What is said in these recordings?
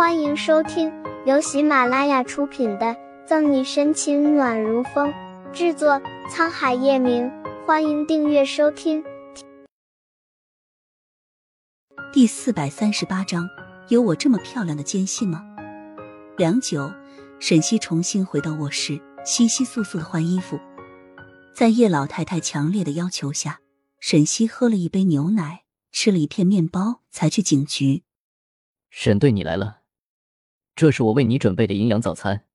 欢迎收听由喜马拉雅出品的《赠你深情暖如风》，制作沧海夜明。欢迎订阅收听。第四百三十八章，有我这么漂亮的奸细吗？良久，沈西重新回到卧室，窸窸窣窣的换衣服。在叶老太太强烈的要求下，沈西喝了一杯牛奶，吃了一片面包，才去警局。沈队，你来了。这是我为你准备的营养早餐，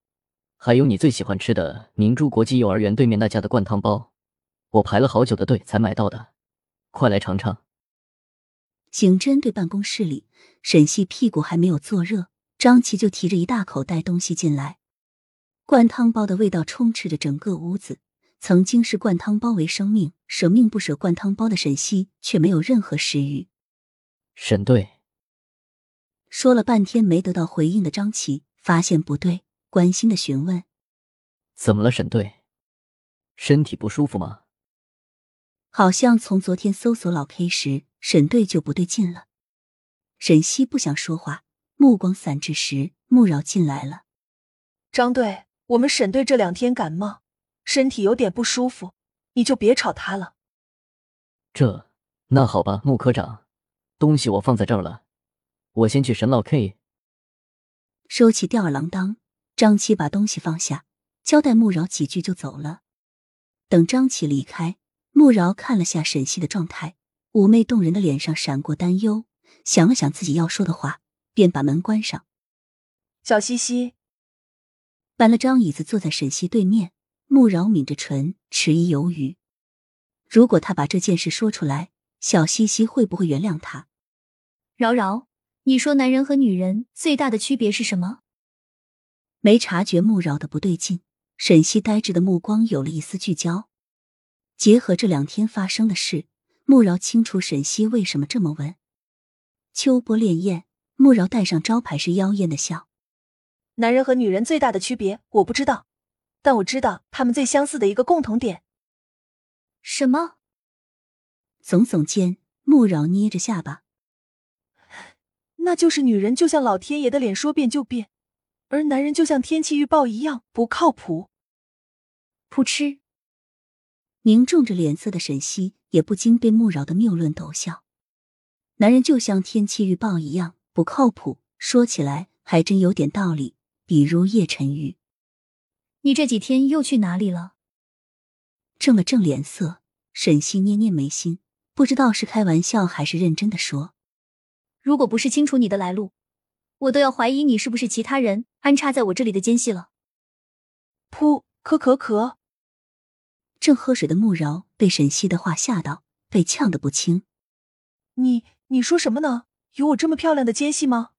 还有你最喜欢吃的明珠国际幼儿园对面那家的灌汤包，我排了好久的队才买到的，快来尝尝。刑侦队办公室里，沈西屁股还没有坐热，张琪就提着一大口袋东西进来。灌汤包的味道充斥着整个屋子。曾经视灌汤包为生命，舍命不舍灌汤包的沈西，却没有任何食欲。沈队。说了半天没得到回应的张琪发现不对，关心的询问：“怎么了，沈队？身体不舒服吗？”好像从昨天搜索老 K 时，沈队就不对劲了。沈西不想说话，目光散至时，穆饶进来了。张队，我们沈队这两天感冒，身体有点不舒服，你就别吵他了。这，那好吧，穆科长，东西我放在这儿了。我先去沈老 K。收起吊儿郎当，张琪把东西放下，交代穆饶几句就走了。等张琪离开，穆饶看了下沈西的状态，妩媚动人的脸上闪过担忧，想了想自己要说的话，便把门关上。小西西搬了张椅子坐在沈西对面，穆饶抿着唇，迟疑犹豫。如果他把这件事说出来，小西西会不会原谅他？饶饶。你说男人和女人最大的区别是什么？没察觉穆饶的不对劲，沈西呆滞的目光有了一丝聚焦。结合这两天发生的事，穆饶清楚沈西为什么这么问。秋波潋滟，穆饶带上招牌式妖艳的笑。男人和女人最大的区别我不知道，但我知道他们最相似的一个共同点。什么？耸耸肩，穆饶捏着下巴。那就是女人就像老天爷的脸，说变就变；而男人就像天气预报一样不靠谱。噗嗤，凝重着脸色的沈西也不禁被穆饶的谬论逗笑。男人就像天气预报一样不靠谱，说起来还真有点道理。比如叶晨玉，你这几天又去哪里了？正了正脸色，沈西捏捏眉心，不知道是开玩笑还是认真的说。如果不是清楚你的来路，我都要怀疑你是不是其他人安插在我这里的奸细了。噗，咳咳咳！正喝水的慕饶被沈西的话吓到，被呛得不轻。你你说什么呢？有我这么漂亮的奸细吗？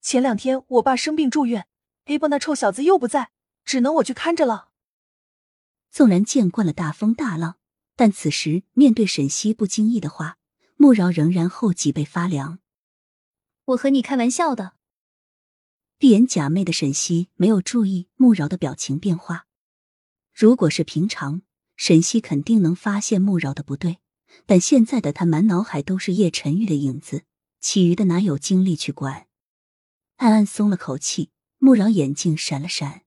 前两天我爸生病住院，A 波那臭小子又不在，只能我去看着了。纵然见惯了大风大浪，但此时面对沈西不经意的话，慕饶仍然后脊背发凉。我和你开玩笑的。闭眼假寐的沈西没有注意穆饶的表情变化。如果是平常，沈西肯定能发现穆饶的不对，但现在的他满脑海都是叶晨玉的影子，其余的哪有精力去管？暗暗松了口气，穆饶眼睛闪了闪。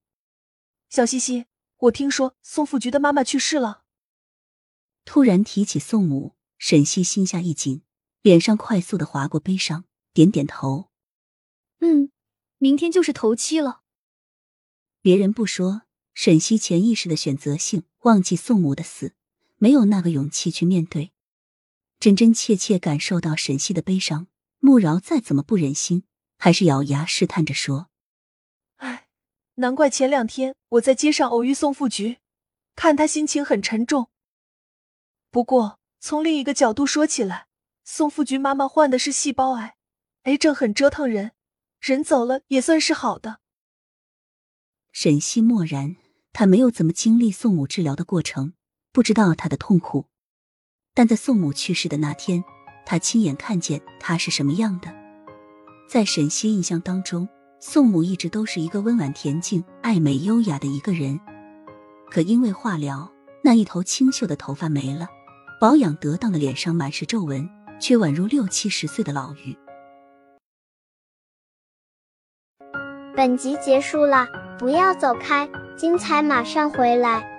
小西西，我听说宋副局的妈妈去世了。突然提起宋母，沈西心下一紧，脸上快速的划过悲伤。点点头，嗯，明天就是头七了。别人不说，沈西潜意识的选择性忘记宋母的死，没有那个勇气去面对，真真切切感受到沈西的悲伤。穆饶再怎么不忍心，还是咬牙试探着说：“哎，难怪前两天我在街上偶遇宋副局，看他心情很沉重。不过从另一个角度说起来，宋副局妈妈患的是细胞癌。”癌症很折腾人，人走了也算是好的。沈西默然，他没有怎么经历宋母治疗的过程，不知道他的痛苦。但在宋母去世的那天，他亲眼看见他是什么样的。在沈西印象当中，宋母一直都是一个温婉恬静、爱美优雅的一个人。可因为化疗，那一头清秀的头发没了，保养得当的脸上满是皱纹，却宛如六七十岁的老妪。本集结束了，不要走开，精彩马上回来。